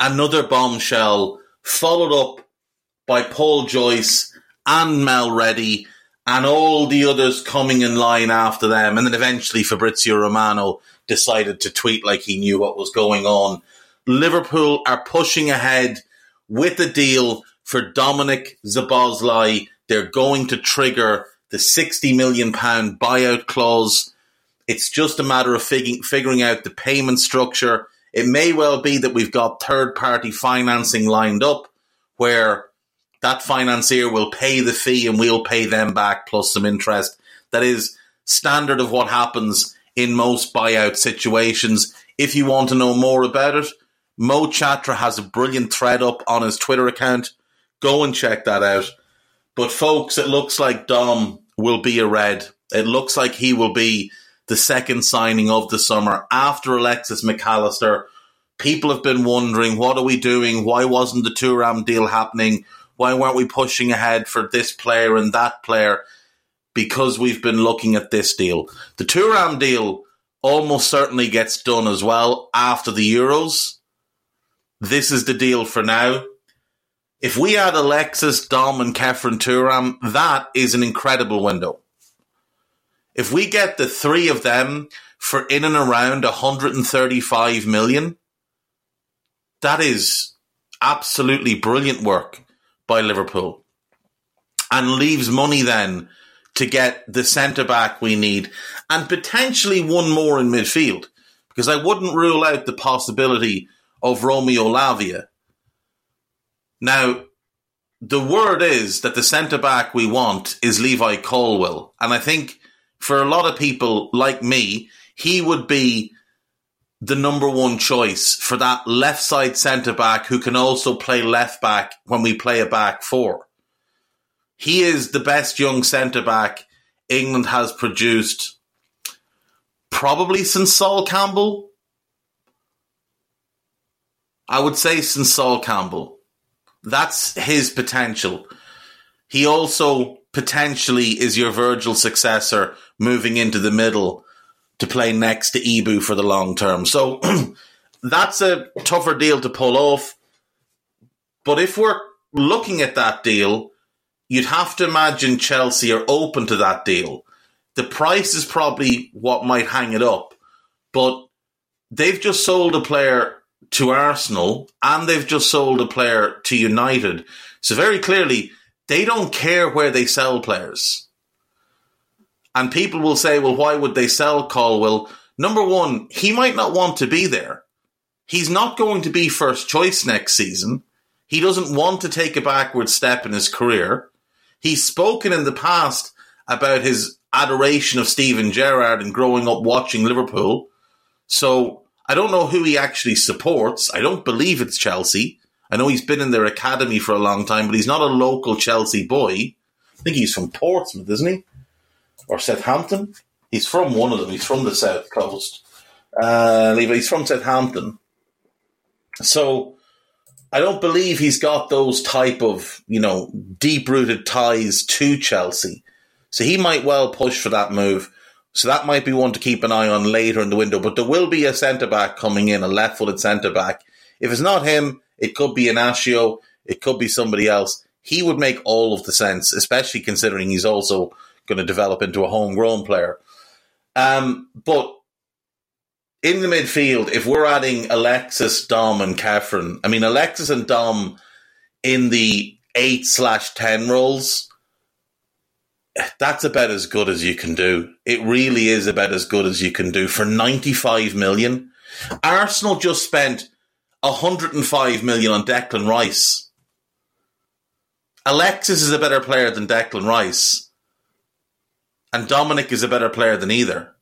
another bombshell, followed up by Paul Joyce and Mel Reddy and all the others coming in line after them. And then eventually Fabrizio Romano decided to tweet like he knew what was going on. Liverpool are pushing ahead with a deal for Dominik Szoboszlai. They're going to trigger the 60 million pound buyout clause. It's just a matter of fig- figuring out the payment structure. It may well be that we've got third party financing lined up where that financier will pay the fee and we'll pay them back plus some interest. That is standard of what happens in most buyout situations. If you want to know more about it, Mo Chatra has a brilliant thread up on his Twitter account. Go and check that out. But folks, it looks like Dom will be a red. It looks like he will be the second signing of the summer after Alexis McAllister. People have been wondering, what are we doing? Why wasn't the Thuram deal happening? Why weren't we pushing ahead for this player and that player? Because we've been looking at this deal. The Thuram deal almost certainly gets done as well after the Euros. This is the deal for now. If we add Alexis, Dom, and Khéphren Thuram, that is an incredible window. If we get the three of them for in and around 135 million, that is absolutely brilliant work by Liverpool. And leaves money then to get the centre back we need and potentially one more in midfield. Because I wouldn't rule out the possibility of Romeo Lavia. Now, the word is that the centre back we want is Levi Colwill, and I think for a lot of people like me, he would be the number one choice for that left side centre back who can also play left back when we play a back four. He is the best young centre back England has produced probably since Sol Campbell. I would say since Sol Campbell. That's his potential. He also potentially is your Virgil successor moving into the middle to play next to Ibou for the long term. So that's a tougher deal to pull off. But if we're looking at that deal, you'd have to imagine Chelsea are open to that deal. The price is probably what might hang it up, but they've just sold a player to Arsenal and they've just sold a player to United. So very clearly, they don't care where they sell players. And people will say, well, why would they sell Colwill? Number one, he might not want to be there. He's not going to be first choice next season. He doesn't want to take a backward step in his career. He's spoken in the past about his adoration of Steven Gerrard and growing up watching Liverpool. So I don't know who he actually supports. I don't believe it's Chelsea. I know he's been in their academy for a long time, but he's not a local Chelsea boy. I think he's from Portsmouth, isn't he? or Southampton. He's from one of them. He's from the south coast. Uh, he's from Southampton. So I don't believe he's got those type of, you know, deep rooted ties to Chelsea. So he might well push for that move. So that might be one to keep an eye on later in the window. But there will be a centre back coming in, a left footed centre back. If it's not him, it could be Inacio, it could be somebody else. He would make all of the sense, especially considering he's also going to develop into a homegrown player. Um, but in the midfield, if we're adding Alexis, Dom, and Khéphren, I mean, Alexis and Dom in the 8 slash 10 roles, that's about as good as you can do. It really is about as good as you can do for 95 million. Arsenal just spent 105 million on Declan Rice. Alexis is a better player than Declan Rice. And Dominik is a better player than either.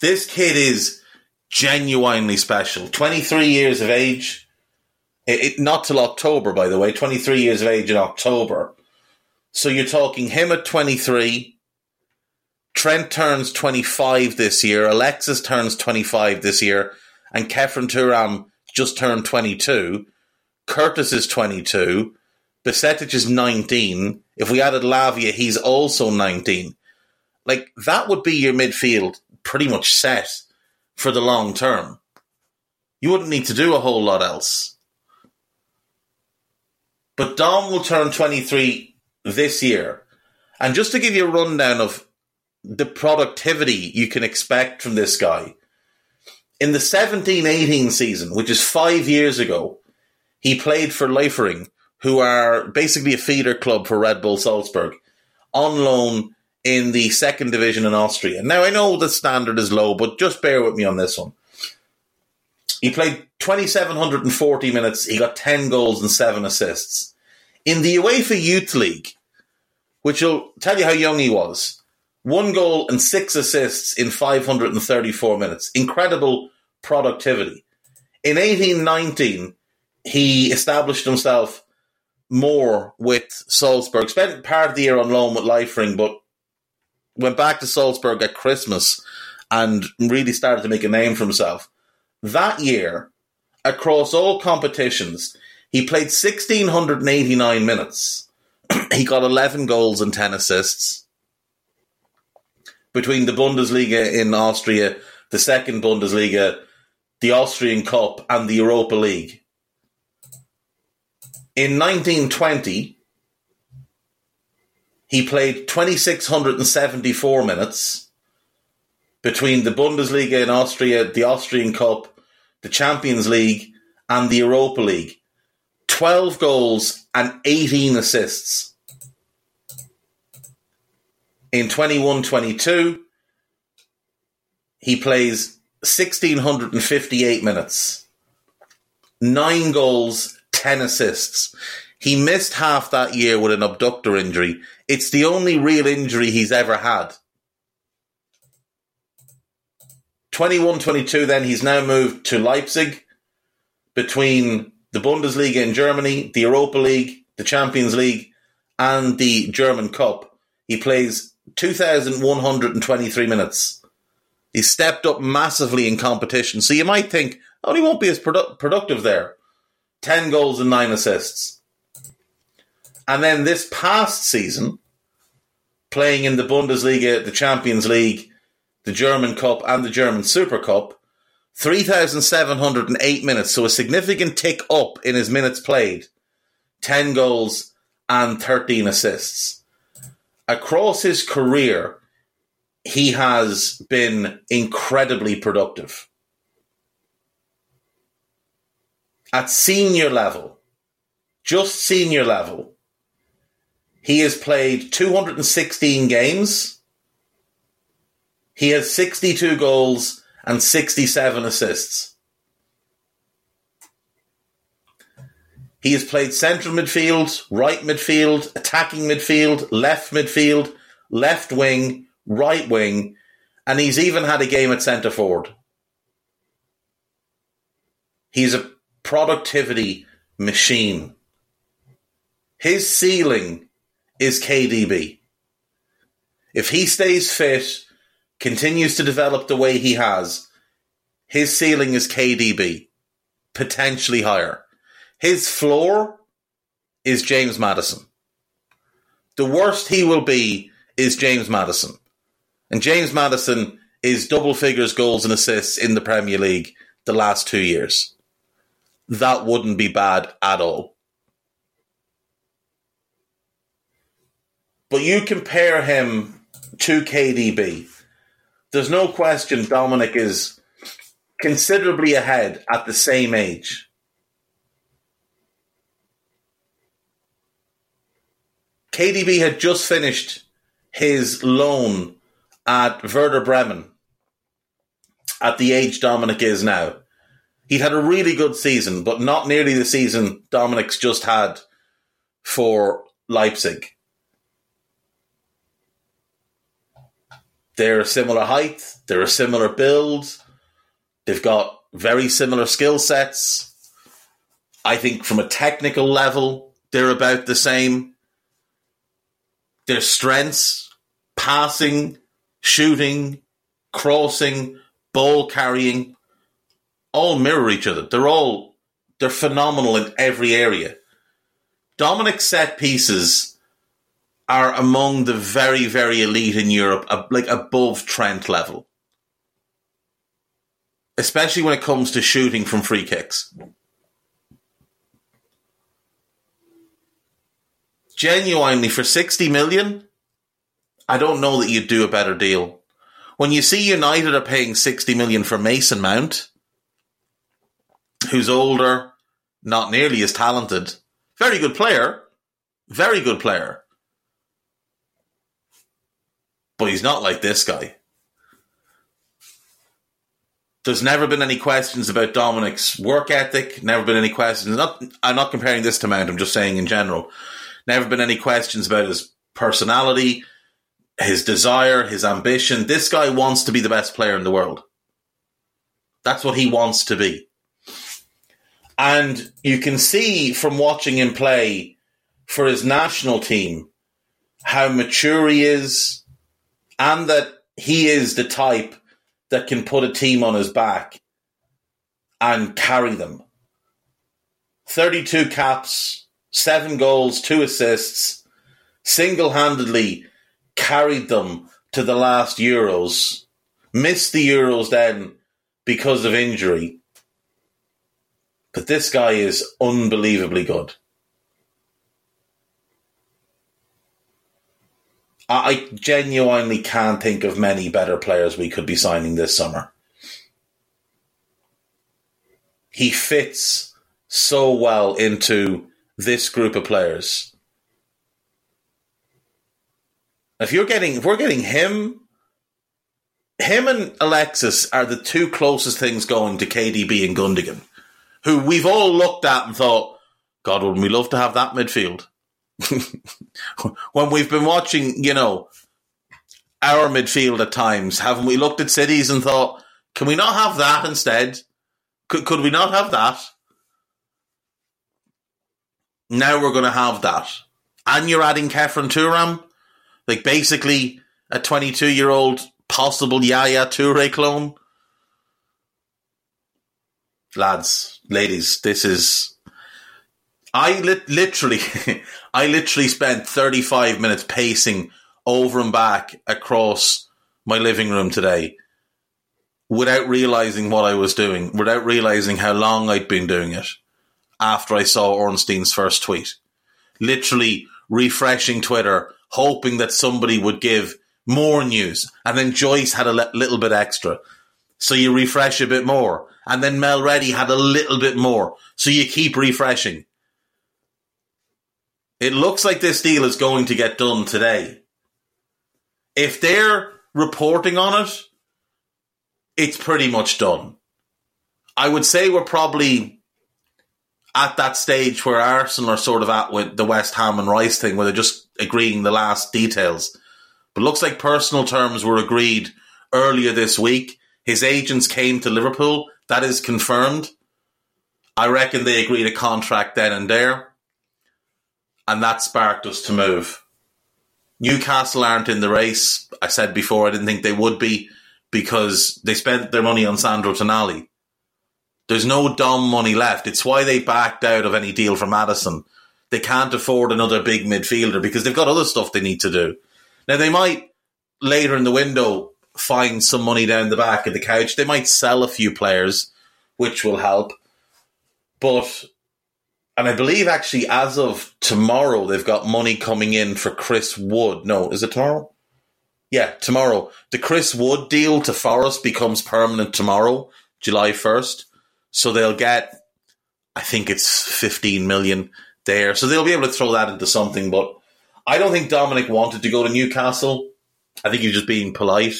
This kid is genuinely special. 23 years of age. It, it, not till October, by the way. 23 years of age in October. So you're talking him at 23. Trent turns 25 this year. Alexis turns 25 this year. And Khéphren Thuram just turned 22. Curtis is 22. Bajcetic is 19. If we added Lavia, he's also 19. Like, that would be your midfield pretty much set for the long term. You wouldn't need to do a whole lot else. But Dom will turn 23 this year. And just to give you a rundown of the productivity you can expect from this guy, in the 17 18 season, which is five years ago, he played for Liefering, who are basically a feeder club for Red Bull Salzburg, on loan in the second division in Austria. Now, I know the standard is low, but just bear with me on this one. He played 2,740 minutes. He got 10 goals and 7 assists. In the UEFA Youth League, which will tell you how young he was, one goal and six assists in 534 minutes. Incredible productivity. In 1819, he established himself more with Salzburg. Spent part of the year on loan with Liefering, but went back to Salzburg at Christmas and really started to make a name for himself. That year, across all competitions, he played 1,689 minutes. he got 11 goals and 10 assists. Between the Bundesliga in Austria, the second Bundesliga, the Austrian Cup, and the Europa League. In 1920, he played 2,674 minutes between the Bundesliga in Austria, the Austrian Cup, the Champions League, and the Europa League. 12 goals and 18 assists. In 21 22, he plays 1,658 minutes, 9 goals, 10 assists. He missed half that year with an abductor injury. It's the only real injury he's ever had. 21 22, then he's now moved to Leipzig between the Bundesliga in Germany, the Europa League, the Champions League, and the German Cup. He plays 2,123 minutes. He stepped up massively in competition. So you might think, oh, he won't be as produ- productive there. 10 goals and 9 assists. And then this past season, playing in the Bundesliga, the Champions League, the German Cup, and the German Super Cup, 3,708 minutes. So a significant tick up in his minutes played, 10 goals and 13 assists. Across his career, he has been incredibly productive. At senior level, just senior level, he has played 216 games. He has 62 goals and 67 assists. He has played central midfield, right midfield, attacking midfield, left midfield, left wing, right wing, and he's even had a game at centre forward. He's a productivity machine. His ceiling is KDB. If he stays fit, continues to develop the way he has, his ceiling is KDB. potentially higher. His floor is James Maddison. The worst he will be is James Maddison. And James Maddison is double figures goals and assists in the Premier League the last two years. That wouldn't be bad at all. But you compare him to KDB. There's no question Dominik is considerably ahead at the same age. KDB had just finished his loan at Werder Bremen at the age Dominik is now. He'd had a really good season, but not nearly the season Dominik's just had for Leipzig. They're a similar height, they're a similar build, they've got very similar skill sets. I think from a technical level, they're about the same. Their strengths, passing, shooting, crossing, ball carrying, all mirror each other. They're all they're phenomenal in every area. Dominik's set pieces are among the very, very elite in Europe, like above Trent level. Especially when it comes to shooting from free kicks. Genuinely, for 60 million, I don't know that you'd do a better deal. When you see United are paying 60 million for Mason Mount, who's older, not nearly as talented, very good player, very good player but he's not like this guy. There's never been any questions about Dominik's work ethic. Never been any questions. Not, I'm not comparing this to Mount. I'm just saying in general. Never been any questions about his personality, his desire, his ambition. This guy wants to be the best player in the world. That's what he wants to be. And you can see from watching him play for his national team how mature he is, and that he is the type that can put a team on his back and carry them. 32 caps, 7 goals, 2 assists, single handedly carried them to the last Euros. Missed the Euros then because of injury. But this guy is unbelievably good. I genuinely can't think of many better players we could be signing this summer. He fits so well into this group of players. If you're getting, if we're getting him, him and Alexis are the two closest things going to KDB and Gundogan, who we've all looked at and thought, God, would we love to have that midfield? when we've been watching, you know, our midfield at times, haven't we looked at cities and thought, can we not have that instead? Could, could we not have that? Now we're going to have that. And you're adding Khéphren Thuram. like basically a 22 year old possible Yaya Toure clone. Lads, ladies, this is I literally, I literally spent 35 minutes pacing over and back across my living room today without realizing what I was doing, without realizing how long I'd been doing it after I saw Ornstein's first tweet. Literally refreshing Twitter, hoping that somebody would give more news. And then Joyce had a little bit extra. So you refresh a bit more. And then Mel Reddy had a little bit more. So you keep refreshing. It looks like this deal is going to get done today. If they're reporting on it, it's pretty much done. I would say we're probably at that stage where Arsenal are sort of at with the West Ham and Rice thing, where they're just agreeing the last details. But looks like personal terms were agreed earlier this week. His agents came to Liverpool. That is confirmed. I reckon they agreed a contract then and there and that sparked us to move. Newcastle aren't in the race. I said before I didn't think they would be because they spent their money on Sandro Tonali. There's no Dom money left. It's why they backed out of any deal for Maddison. They can't afford another big midfielder because they've got other stuff they need to do. Now they might later in the window find some money down the back of the couch. They might sell a few players, which will help. But and I believe actually as of tomorrow they've got money coming in for Chris Wood. No, is it tomorrow? Yeah, tomorrow. The Chris Wood deal to Forest becomes permanent tomorrow, July 1st. So they'll get, I think it's 15 million there. So they'll be able to throw that into something. But I don't think Dominik wanted to go to Newcastle. I think he was just being polite.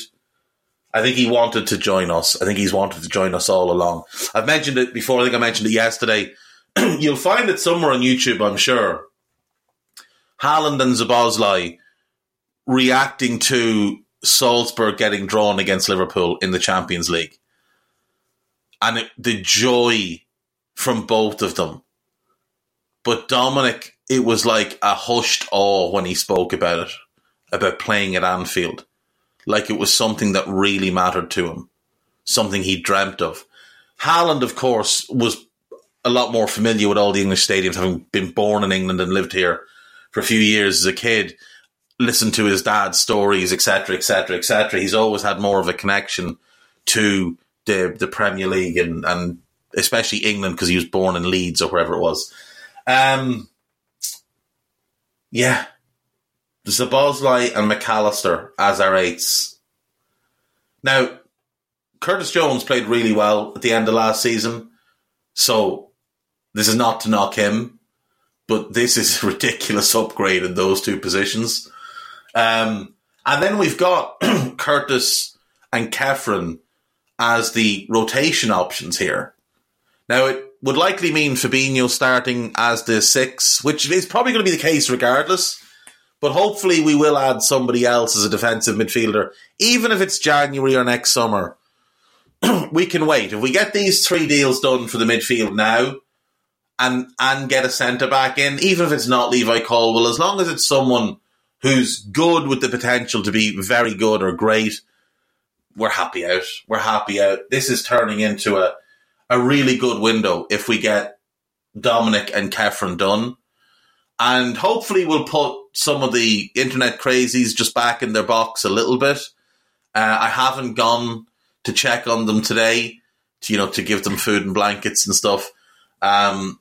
I think he wanted to join us. I think he's wanted to join us all along. I've mentioned it before. I think I mentioned it yesterday. You'll find it somewhere on YouTube, I'm sure. Haaland and Szoboszlai reacting to Salzburg getting drawn against Liverpool in the Champions League. And it, the joy from both of them. But Dominik, it was like a hushed awe when he spoke about it, about playing at Anfield like it was something that really mattered to him, something he dreamt of. Haaland, of course, was a lot more familiar with all the English stadiums, having been born in England and lived here for a few years as a kid, listened to his dad's stories, etc., etc., etc. He's always had more of a connection to the the Premier League and and especially England because he was born in Leeds or wherever it was. Um, yeah, Szoboszlai and McAllister as our eights. Now, Curtis Jones played really well at the end of last season, so this is not to knock him, but this is a ridiculous upgrade in those two positions. Um, and then we've got Curtis and Khéphren as the rotation options here. Now, it would likely mean Fabinho starting as the six, which is probably going to be the case regardless. But hopefully, we will add somebody else as a defensive midfielder, even if it's January or next summer. we can wait. If we get these three deals done for the midfield now, and and get a centre back in, even if it's not Levi Colwill, as long as it's someone who's good with the potential to be very good or great, we're happy out. We're happy out. This is turning into a a really good window if we get Dominik and Khéphren done. And hopefully we'll put some of the internet crazies just back in their box a little bit. Uh, I haven't gone to check on them today, to, you know, to give them food and blankets and stuff. Um,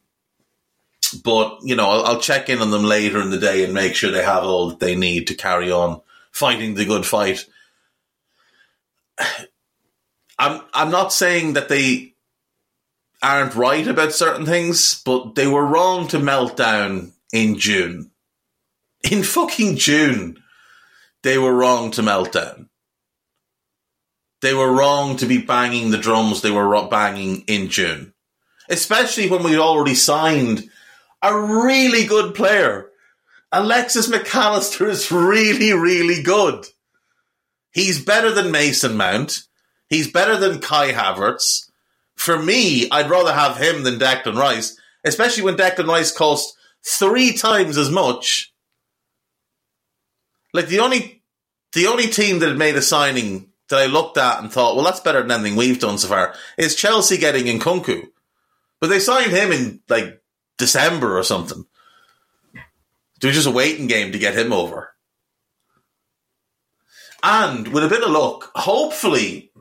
but you know, I'll, I'll, check in on them later in the day and make sure they have all that they need to carry on fighting the good fight. I'm I'm not saying that they aren't right about certain things, but they were wrong to melt down in June in fucking June, they were wrong to melt down. They were wrong to be banging the drums they were banging in June. Especially when we'd already signed a really good player. Alexis McAllister is really, really good. He's better than Mason Mount. He's better than Kai Havertz. For me, I'd rather have him than Declan Rice, especially when Declan Rice cost three times as much like the only the only team that had made a signing that I looked at and thought, well, that's better than anything we've done so far, is Chelsea getting Nkunku. But they signed him in like December or something. It was just a waiting game to get him over. And with a bit of luck, hopefully,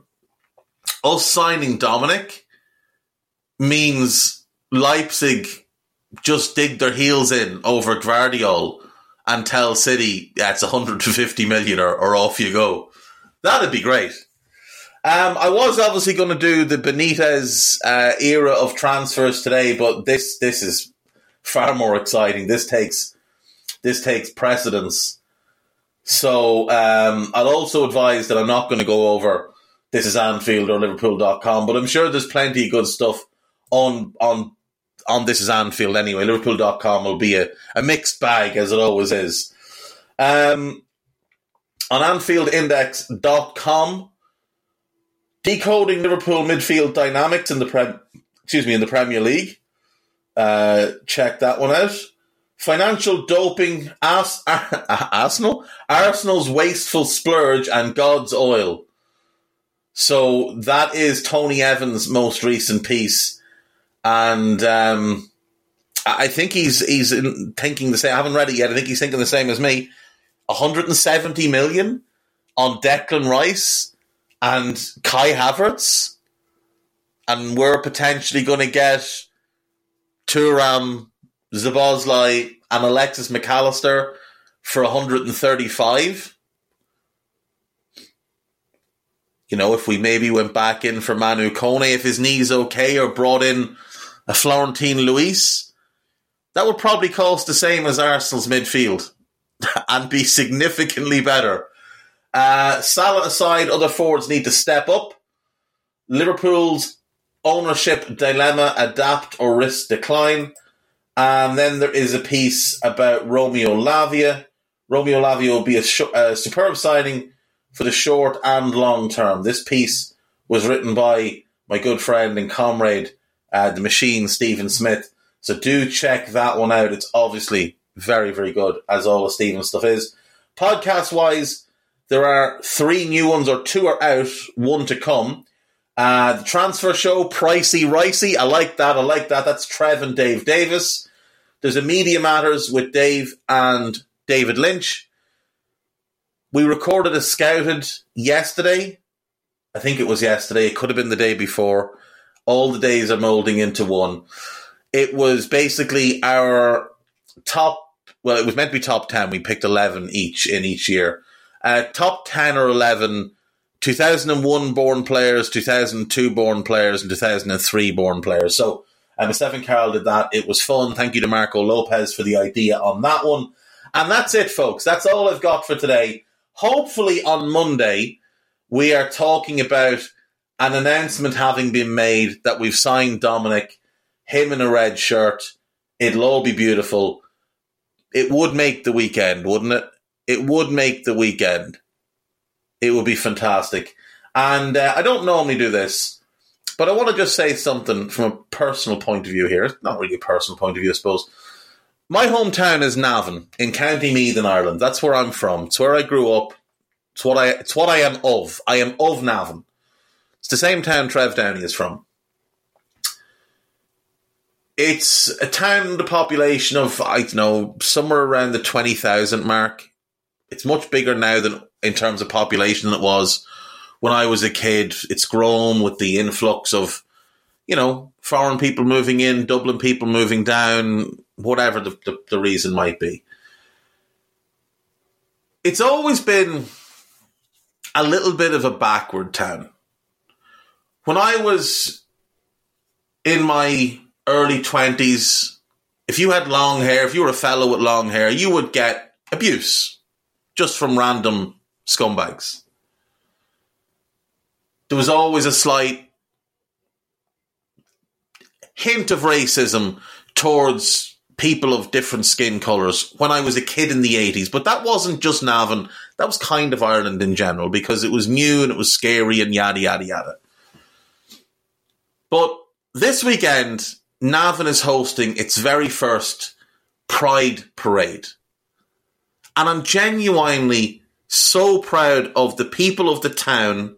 us signing Dominik means Leipzig just dig their heels in over Gvardiol and tell City yeah, it's 150 million or, or off you go. That'd be great. Um, I was obviously going to do the Benitez uh, era of transfers today, but this this is far more exciting. This takes this takes precedence. So um, I'll also advise that I'm not going to go over this is Anfield or Liverpool.com, but I'm sure there's plenty of good stuff on on on This Is Anfield anyway. Liverpool.com will be a, a mixed bag, as it always is. Um, on AnfieldIndex.com, decoding Liverpool midfield dynamics in the pre- excuse me in the Premier League. Uh, check that one out. Financial doping, As- Arsenal, Arsenal's wasteful splurge, and God's oil. So that is Tony Evans' most recent piece and um, I think he's he's thinking the same. I haven't read it yet. I think he's thinking the same as me. 170 million on Declan Rice and Kai Havertz, and we're potentially going to get Thuram, Szoboszlai, and Alexis McAllister for 135. You know, if we maybe went back in for Manu Kone, if his knee's okay, or brought in a Florentino Luis, that would probably cost the same as Arsenal's midfield and be significantly better. Uh, Salah aside, other forwards need to step up. Liverpool's ownership dilemma adapt or risk decline. And then there is a piece about Romeo Lavia. Romeo Lavia will be a, sh- a superb signing for the short and long term. This piece was written by my good friend and comrade, uh, the machine, Stephen Smith. So do check that one out. It's obviously very, very good, as all of Stephen's stuff is. Podcast wise, there are three new ones, or two are out, one to come. Uh, the transfer show, Pricey Ricey. I like that. I like that. That's Trev and Dave Davis. There's a Media Matters with Dave and David Lynch. We recorded a scouted yesterday. I think it was yesterday. It could have been the day before. All the days are molding into one. It was basically our top, well, it was meant to be top 10. We picked 11 each in each year. Uh, top 10 or 11 2001 born players, 2002 born players, and 2003 born players. So um, Stephen Carroll did that. It was fun. Thank you to Marco Lopez for the idea on that one. And that's it, folks. That's all I've got for today. Hopefully on Monday, we are talking about an announcement having been made that we've signed Dominik, him in a red shirt. It'll all be beautiful. It would make the weekend, wouldn't it? It would make the weekend. It would be fantastic. And uh, I don't normally do this, but I want to just say something from a personal point of view here. It's Not really a personal point of view, I suppose. My hometown is Navan in County Meath in Ireland. That's where I'm from. It's where I grew up. It's what I it's what I am of. I am of Navan. It's the same town Trev Downey is from. It's a town with a population of I don't know somewhere around the twenty thousand mark. It's much bigger now than in terms of population than it was when I was a kid. It's grown with the influx of, you know, foreign people moving in, Dublin people moving down, whatever the, the, the reason might be. It's always been a little bit of a backward town. When I was in my early 20s, if you had long hair, if you were a fellow with long hair, you would get abuse just from random scumbags. There was always a slight hint of racism towards people of different skin colours when I was a kid in the 80s. But that wasn't just Navan, that was kind of Ireland in general because it was new and it was scary and yada, yada, yada. But this weekend, Navan is hosting its very first Pride Parade. And I'm genuinely so proud of the people of the town,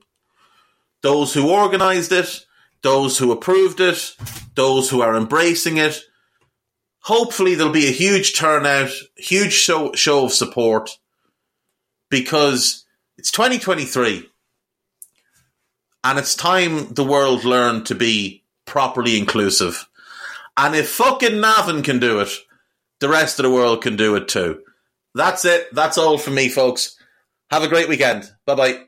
those who organised it, those who approved it, those who are embracing it. Hopefully, there'll be a huge turnout, huge show, show of support because it's 2023 and it's time the world learned to be properly inclusive. And if fucking Navan can do it, the rest of the world can do it too. That's it. That's all from me, folks. Have a great weekend. Bye bye.